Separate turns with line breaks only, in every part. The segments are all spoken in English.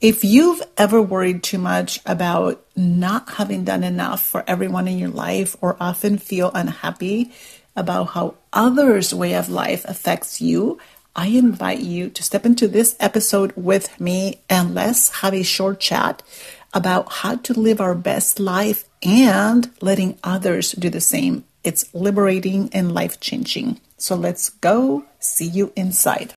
If you've ever worried too much about not having done enough for everyone in your life or often feel unhappy about how others' way of life affects you, I invite you to step into this episode with me and let's have a short chat about how to live our best life and letting others do the same. It's liberating and life changing. So let's go see you inside.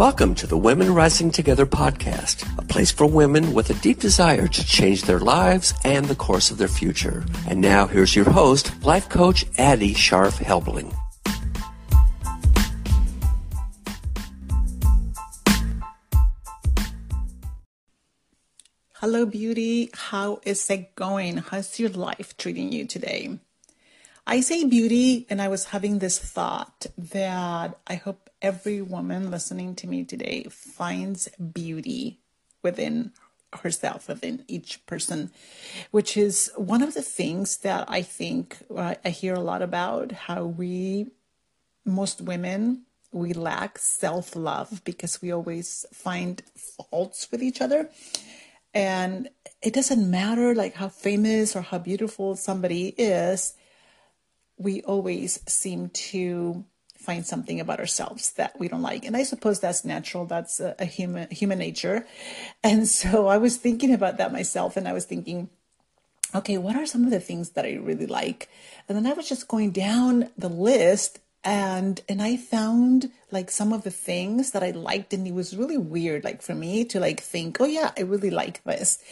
Welcome to the Women Rising Together podcast, a place for women with a deep desire to change their lives and the course of their future. And now here's your host, life coach Addie Sharf Helbling.
Hello, beauty. How is it going? How's your life treating you today? I say beauty, and I was having this thought that I hope every woman listening to me today finds beauty within herself, within each person, which is one of the things that I think uh, I hear a lot about how we, most women, we lack self love because we always find faults with each other. And it doesn't matter like how famous or how beautiful somebody is, we always seem to find something about ourselves that we don't like. And i suppose that's natural. That's a, a, human human nature. And so i was thinking about that myself and i was thinking okay what are some of the things that i really like? And then i was just going down the list and and i found like some of the things that i liked and it was really weird like for me to like think oh yeah i really like this.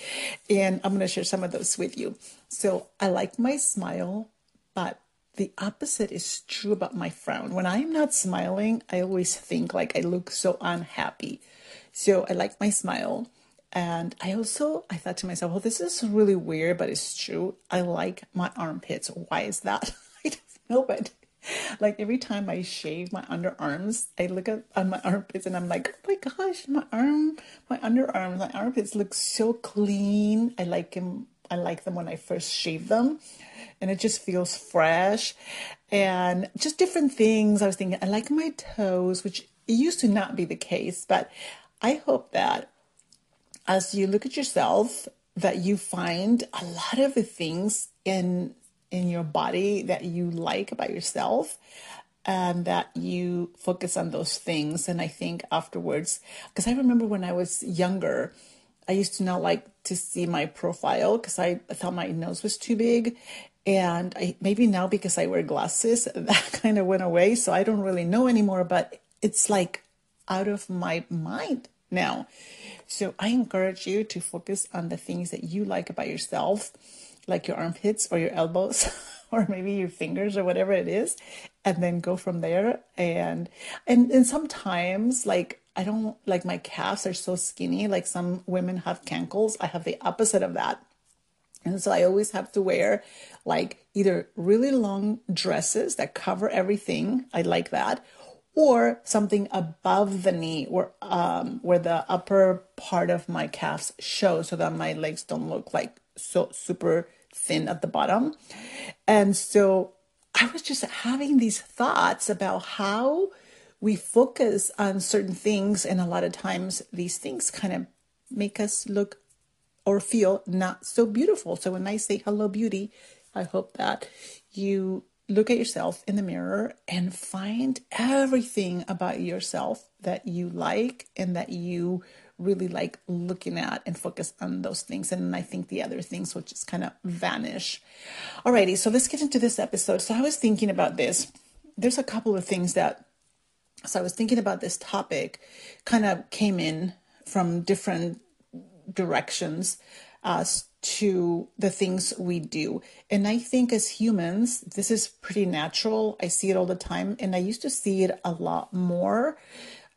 And i'm going to share some of those with you. So i like my smile but the opposite is true about my frown. When I'm not smiling, I always think like I look so unhappy. So I like my smile. And I also I thought to myself, well, this is really weird, but it's true. I like my armpits. Why is that? I don't know, but like every time I shave my underarms, I look at, at my armpits and I'm like, oh my gosh, my arm, my underarms, my armpits look so clean. I like them. I like them when I first shave them and it just feels fresh and just different things. I was thinking, I like my toes, which used to not be the case, but I hope that as you look at yourself, that you find a lot of the things in in your body that you like about yourself and that you focus on those things and i think afterwards because i remember when i was younger i used to not like to see my profile because I, I thought my nose was too big and I, maybe now because I wear glasses, that kind of went away. So I don't really know anymore, but it's like out of my mind now. So I encourage you to focus on the things that you like about yourself, like your armpits or your elbows. or maybe your fingers or whatever it is and then go from there and and and sometimes like i don't like my calves are so skinny like some women have cankles i have the opposite of that and so I always have to wear like either really long dresses that cover everything. I like that. Or something above the knee where um, where the upper part of my calves show so that my legs don't look like so super thin at the bottom. And so I was just having these thoughts about how we focus on certain things and a lot of times these things kind of make us look or feel not so beautiful. So when I say hello, beauty, I hope that you look at yourself in the mirror and find everything about yourself that you like and that you really like looking at and focus on those things. And I think the other things will just kind of vanish. Alrighty, so let's get into this episode. So I was thinking about this. There's a couple of things that, so I was thinking about this topic, kind of came in from different directions as to the things we do. And I think as humans, this is pretty natural. I see it all the time. And I used to see it a lot more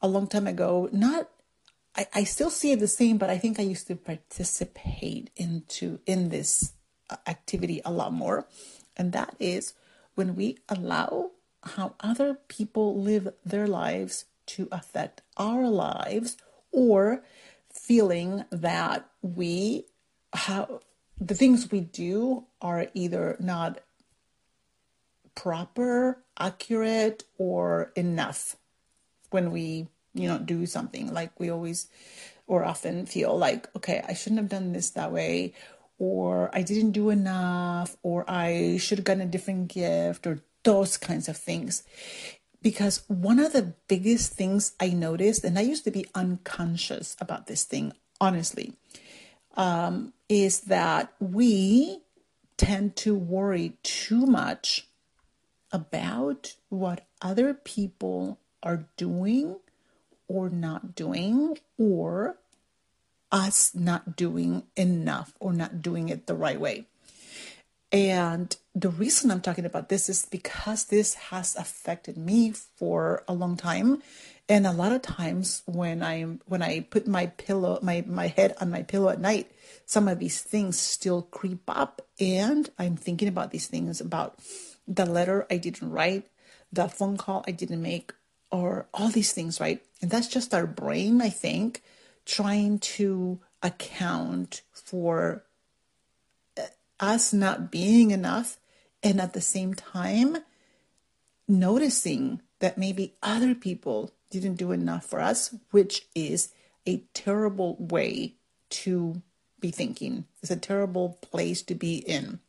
a long time ago. Not I, I still see it the same, but I think I used to participate into in this uh, activity a lot more. And that is when we allow how other people live their lives to affect our lives or feeling that we have the things we do are either not proper accurate or enough when we, you know, do something. Like we always or often feel like, okay, I shouldn't have done this that way, or I didn't do enough, or I should have gotten a different gift, or those kinds of things. Because one of the biggest things I noticed, and I used to be unconscious about this thing, honestly, um, is that we tend to worry too much about what other people are doing or not doing, or us not doing enough or not doing it the right way. And the reason I'm talking about this is because this has affected me for a long time. And a lot of times when I when I put my pillow my my head on my pillow at night, some of these things still creep up and I'm thinking about these things about the letter I didn't write, the phone call I didn't make, or all these things, right? And that's just our brain, I think, trying to account for uh, us not being enough and at the same time noticing that maybe other people didn't do enough for us, which is a terrible way to be thinking. It's a terrible place to be in.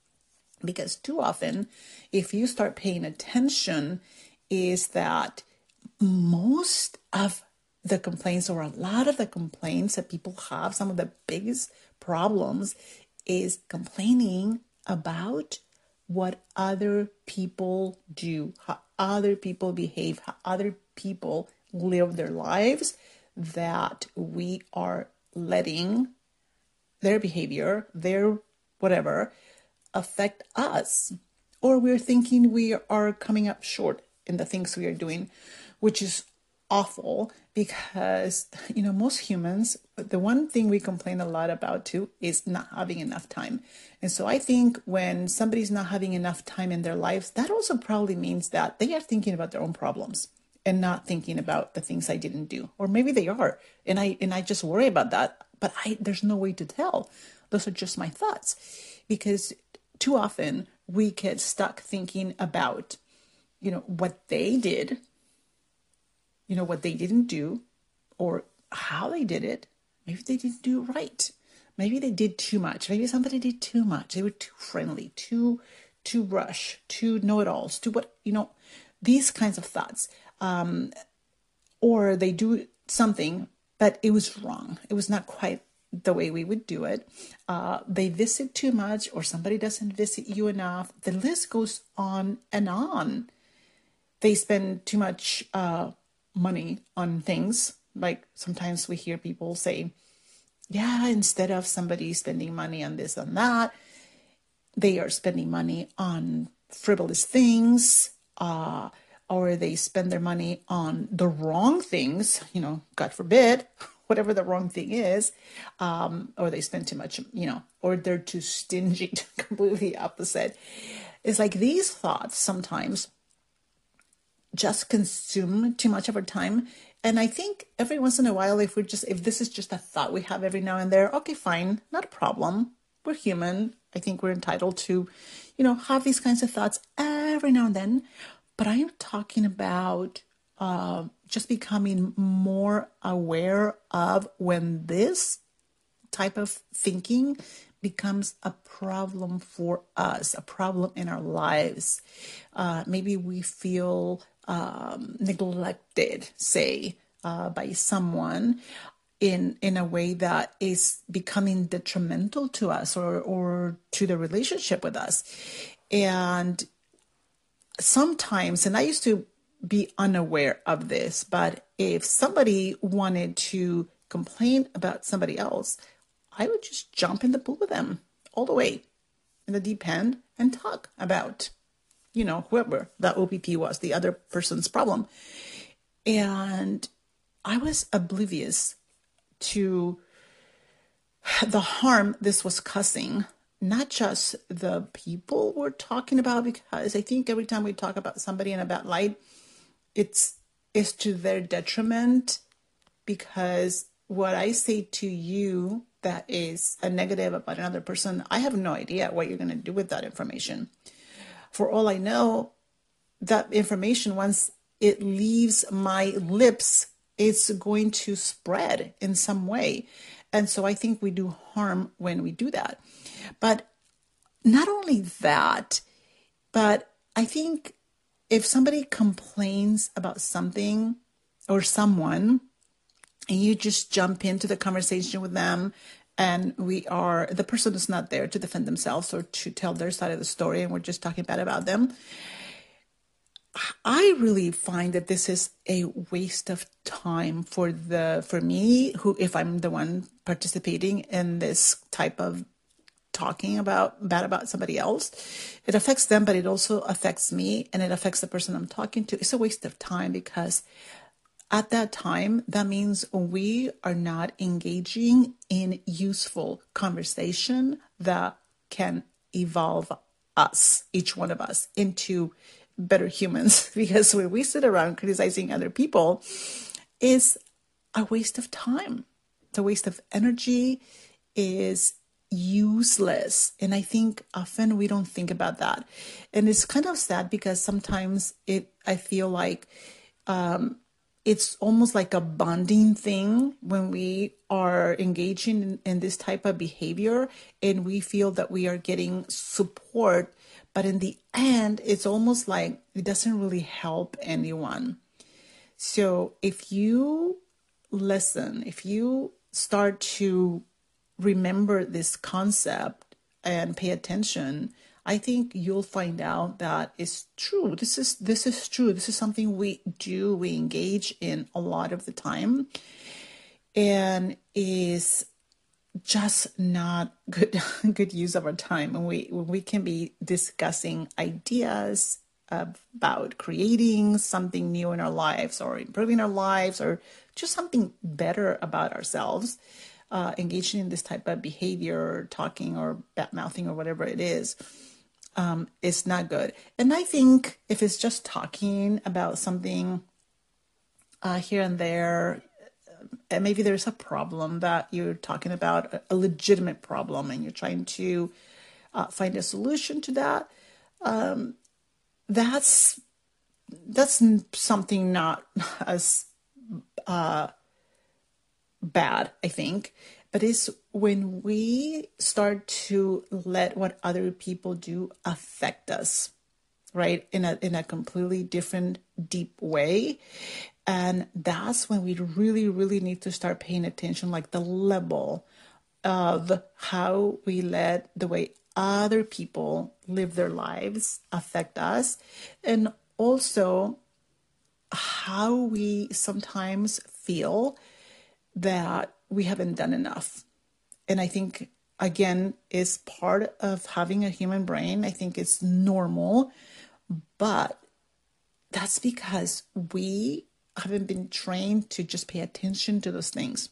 Because too often, if you start paying attention, is that most of the complaints or a lot of the complaints that people have, some of the biggest problems is complaining about what other people do, how other people behave, how other people live their lives, that we are letting their behavior, their whatever, affect us. Or we're thinking we are coming up short in the things we are doing, which is awful because you know most humans the one thing we complain a lot about too is not having enough time. And so i think when somebody's not having enough time in their lives that also probably means that they are thinking about their own problems and not thinking about the things i didn't do. Or maybe they are. And i and i just worry about that but i there's no way to tell. Those are just my thoughts. Because too often we get stuck thinking about you know what they did you know, what they didn't do or how they did it. Maybe they didn't do it right. Maybe they did too much. Maybe somebody did too much. They were too friendly, too too rush, too know-it-alls, to what you know, these kinds of thoughts. Um, or they do something, but it was wrong. It was not quite the way we would do it. Uh, they visit too much, or somebody doesn't visit you enough. The list goes on and on. They spend too much uh, money on things. Like sometimes we hear people say, yeah, instead of somebody spending money on this and that, they are spending money on frivolous things, uh, or they spend their money on the wrong things, you know, God forbid, whatever the wrong thing is, um, or they spend too much, you know, or they're too stingy, completely opposite. It's like these thoughts sometimes just consume too much of our time. And I think every once in a while, if we're just, if this is just a thought we have every now and there, okay, fine, not a problem. We're human. I think we're entitled to, you know, have these kinds of thoughts every now and then. But I'm talking about uh, just becoming more aware of when this type of thinking becomes a problem for us, a problem in our lives. Uh, maybe we feel um, neglected, say, uh, by someone in in a way that is becoming detrimental to us or or to the relationship with us. And sometimes and i used to be unaware of this but if somebody wanted to complain about somebody else i would just jump in the pool with them all the way in the deep end and talk about you know, whoever that OPP was, the other person's problem. And I was oblivious to the harm this was causing, not just the people we're talking about, because I think every time we talk about somebody in a bad light, it's it's to their detriment because what I say to you that is a negative about another person, I have no idea what you're going to do with that information. For all I know, that information, once it leaves my lips, it's going to spread in some way. And so I think we do harm when we do that. But not only that, but I think if somebody complains about something or someone, and you just jump into the conversation with them and we are the person is not there to defend themselves or to tell their side of the story and we're just talking bad about them. I really find that this is a waste of time for the for me who if i'm the one participating in this type of talking about bad about somebody else. It affects them but it also affects me and it affects the person i'm talking to. It's a waste of time because at that time, that means we are not engaging in useful conversation that can evolve us, each one of us, into better humans. Because when we sit around criticizing other people, is a waste of time. It's a waste of energy, is useless. And I think often we don't think about that. And it's kind of sad because sometimes it I feel like um, it's almost like a bonding thing when we are engaging in, in, this type of behavior and we feel that we are getting support but in the end it's almost like it doesn't really help anyone. So if you listen if you start to remember this concept and pay attention I think you'll find out that it's true. This is this is true. This is something we do, we engage in a lot of the time, and is just not good good use of our time. And we we can be discussing ideas about creating something new in our lives or improving our lives or just something better about ourselves. Uh, engaging in this type of behavior, talking or bad mouthing or whatever it is um, is not good. And I think if it's just talking about something uh, here and there, and uh, maybe there's a problem that you're talking about, a legitimate problem, and you're trying to uh, find a solution to that. Um, that's that's something not as uh, bad, I think but it's when we start to let what other people do affect us right in a in a completely different deep way and that's when we really really need to start paying attention like the level of how we let the way other people live their lives affect us and also how we sometimes feel that we haven't done enough. And I think, again, is part of having a human brain. I think it's normal, but that's because we haven't been trained to just pay attention to those things.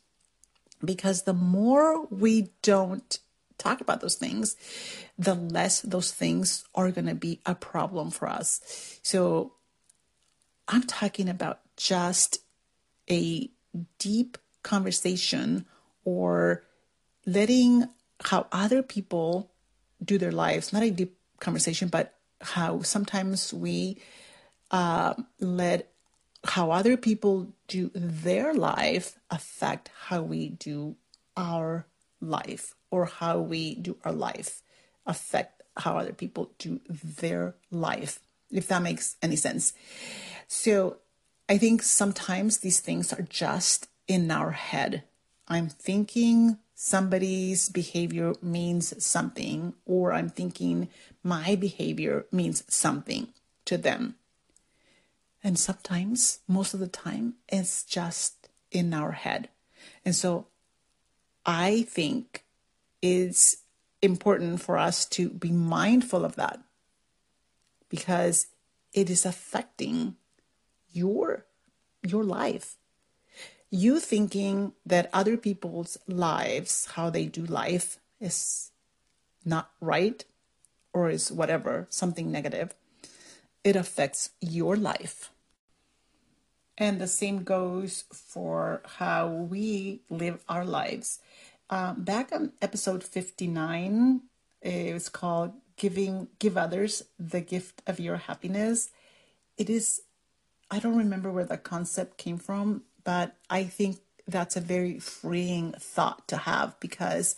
Because the more we don't talk about those things, the less those things are going to be a problem for us. So I'm talking about just a deep conversation or letting how other people do their lives, not a deep conversation, but how sometimes we uh, let how other people do their life affect how we do our life or how we do our life affect how other people do their life if that makes any sense so i think sometimes these things are just in our head. I'm thinking somebody's behavior means something, or I'm thinking my behavior means something to them. And sometimes, most of the time, it's just in our head. And so I think it's important for us to be mindful of that because it is affecting your your life you thinking that other people's lives, how they do life, is not right or is whatever, something negative, it affects your life. And the same goes for how we live our lives. Um, back on episode 59, it was called Giving Give Others the Gift of Your Happiness. it is, I don't remember where the concept came from, but I think that's a very freeing thought to have because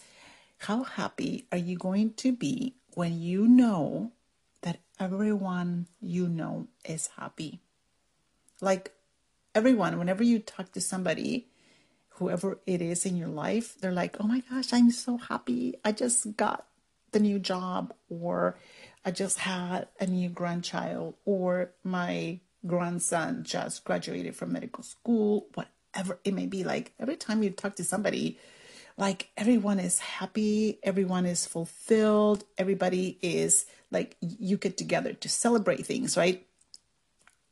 how happy are you going to be when you know that everyone you know is happy? Like everyone, whenever you talk to somebody, whoever it is in your life, they're like, oh my gosh, I'm so happy. I just got the new job, or I just had a new grandchild, or my grandson just graduated from medical school, whatever it may be. Like every time you talk to somebody, like everyone is happy, everyone is fulfilled, everybody is like you get together to celebrate things, right?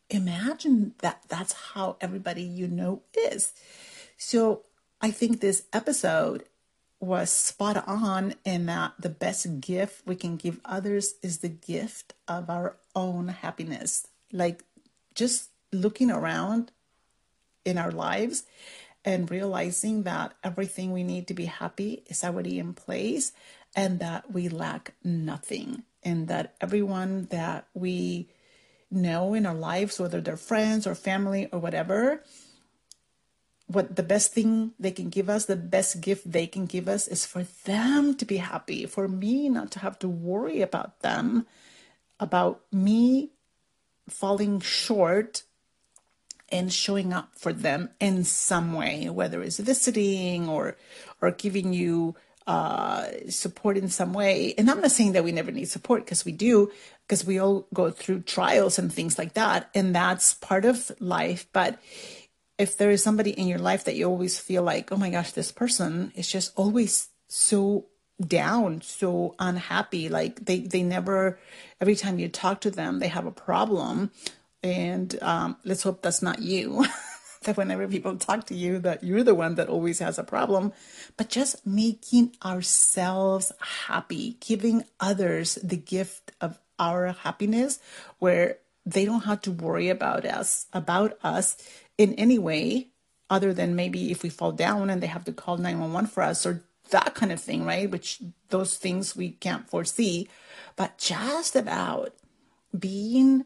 Imagine that that's how everybody you know is. So I think this episode was spot on in that the best gift we can give others is the gift of our own happiness. Like just looking around in our lives and realizing that everything we need to be happy is already in place and that we lack nothing and that everyone that we know in our lives whether they're friends or family or whatever what the best thing they can give us, the best gift they can give us is for them to be happy, for me not to have to worry about them, about me falling short and showing up for them in some way, whether it's visiting or or giving you uh, support in some way. And I'm not saying that we never need support because we do, because we all go through trials and things like that, and that's part of life. But if there is somebody in your life that you always feel like, oh my gosh, this person is just always so down, so unhappy, like they they never every time you talk to them, they have a problem. And um, let's hope that's not you. that whenever people talk to you, that you're the one that always has a problem, but just making ourselves happy, giving others the gift of our happiness, where they don't have to worry about us, about us in any way other than maybe if we fall down and they have to call 911 for us or that kind of thing, right? Which those things we can't foresee, but just about being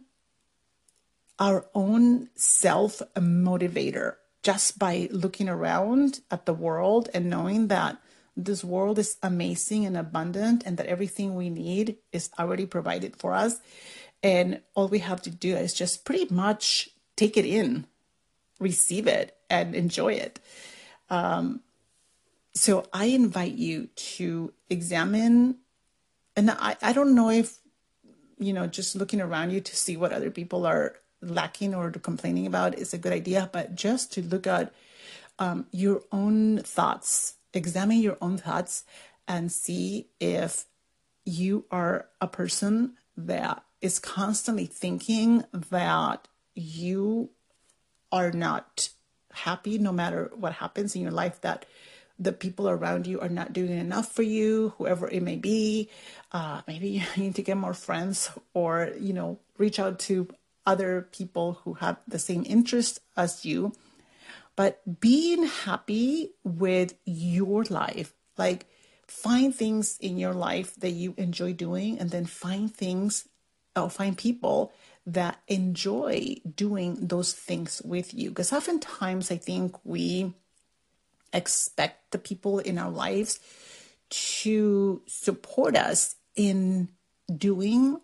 our own self motivator just by looking around at the world and knowing that this world is amazing and abundant and that everything we need is already provided for us. And all we have to do is just pretty much take it in receive it and enjoy it. Um, so I invite you to examine, and I, I don't know if, you know, just looking around you to see what other people are lacking or complaining about is a good idea, but just to look at um, your own thoughts, examine your own thoughts and see if you are a person that is constantly thinking that you are not happy no matter what happens in your life that the people around you are not doing enough for you whoever it may be uh, maybe you need to get more friends or you know reach out to other people who have the same interests as you but being happy with your life like find things in your life that you enjoy doing and then find things or find people that enjoy doing those things with you. Because oftentimes I think we expect the people in our lives to support us in doing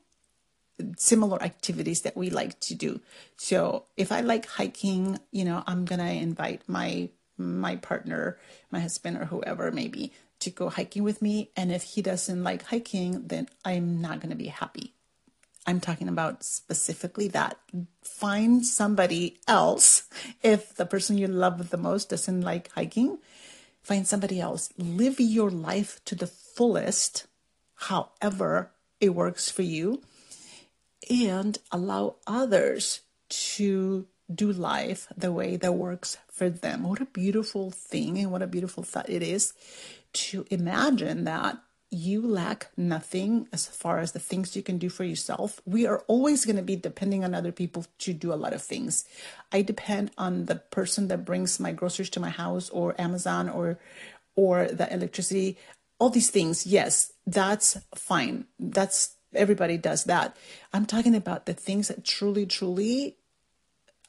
similar activities that we like to do. So if I like hiking, you know, I'm going to invite my my partner, my husband or whoever maybe to go hiking with me and if he doesn't like hiking, then I'm not going to be happy. I'm talking about specifically that. Find somebody else. If the person you love the most doesn't like hiking, find somebody else. Live your life to the fullest, however it works for you, and allow others to do life the way that works for them. What a beautiful thing and what a beautiful thought it is to imagine that you lack nothing as far as the things you can do for yourself. We are always going to be depending on other people to do a lot of things. I depend on the person that brings my groceries to my house or Amazon or or the electricity. All these things, yes, that's fine. That's everybody does that. I'm talking about the things that truly, truly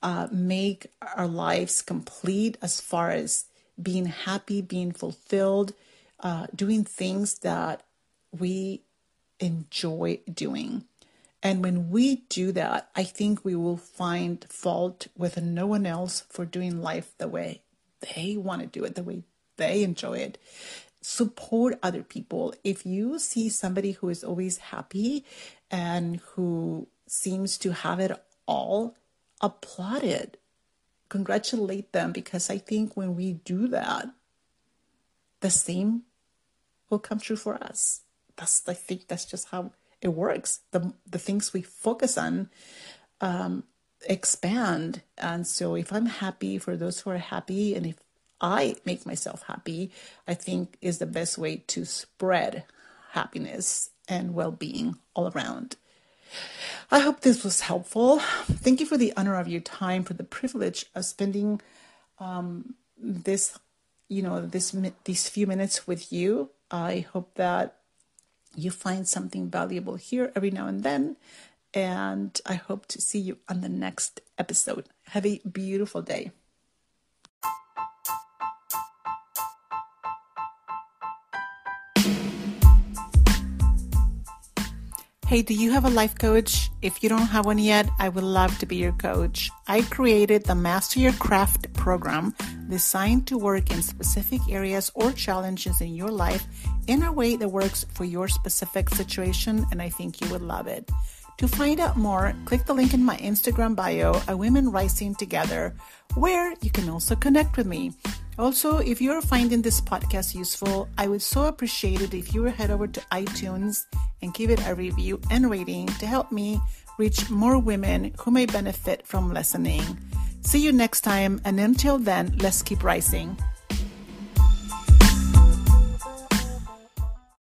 uh, make our lives complete as far as being happy, being fulfilled, uh, doing things that we enjoy doing. And when we do that, I think we will find fault with no one else for doing life the way they want to do it, the way they enjoy it. Support other people. If you see somebody who is always happy and who seems to have it all, applaud it. Congratulate them because I think when we do that, the same will come true for us. That's I think that's just how it works. The the things we focus on um, expand, and so if I'm happy for those who are happy, and if I make myself happy, I think is the best way to spread happiness and well-being all around. I hope this was helpful. Thank you for the honor of your time, for the privilege of spending um, this, you know, this these few minutes with you. I hope that you find something valuable here every now and then. And I hope to see you on the next episode. Have a beautiful day. Hey, do you have a life coach? If you don't have one yet, I would love to be your coach. I created the Master Your Craft program designed to work in specific areas or challenges in your life in a way that works for your specific situation, and I think you would love it. To find out more, click the link in my Instagram bio, A Women Rising Together, where you can also connect with me. Also, if you're finding this podcast useful, I would so appreciate it if you would head over to iTunes and give it a review and rating to help me reach more women who may benefit from listening. See you next time, and until then, let's keep rising.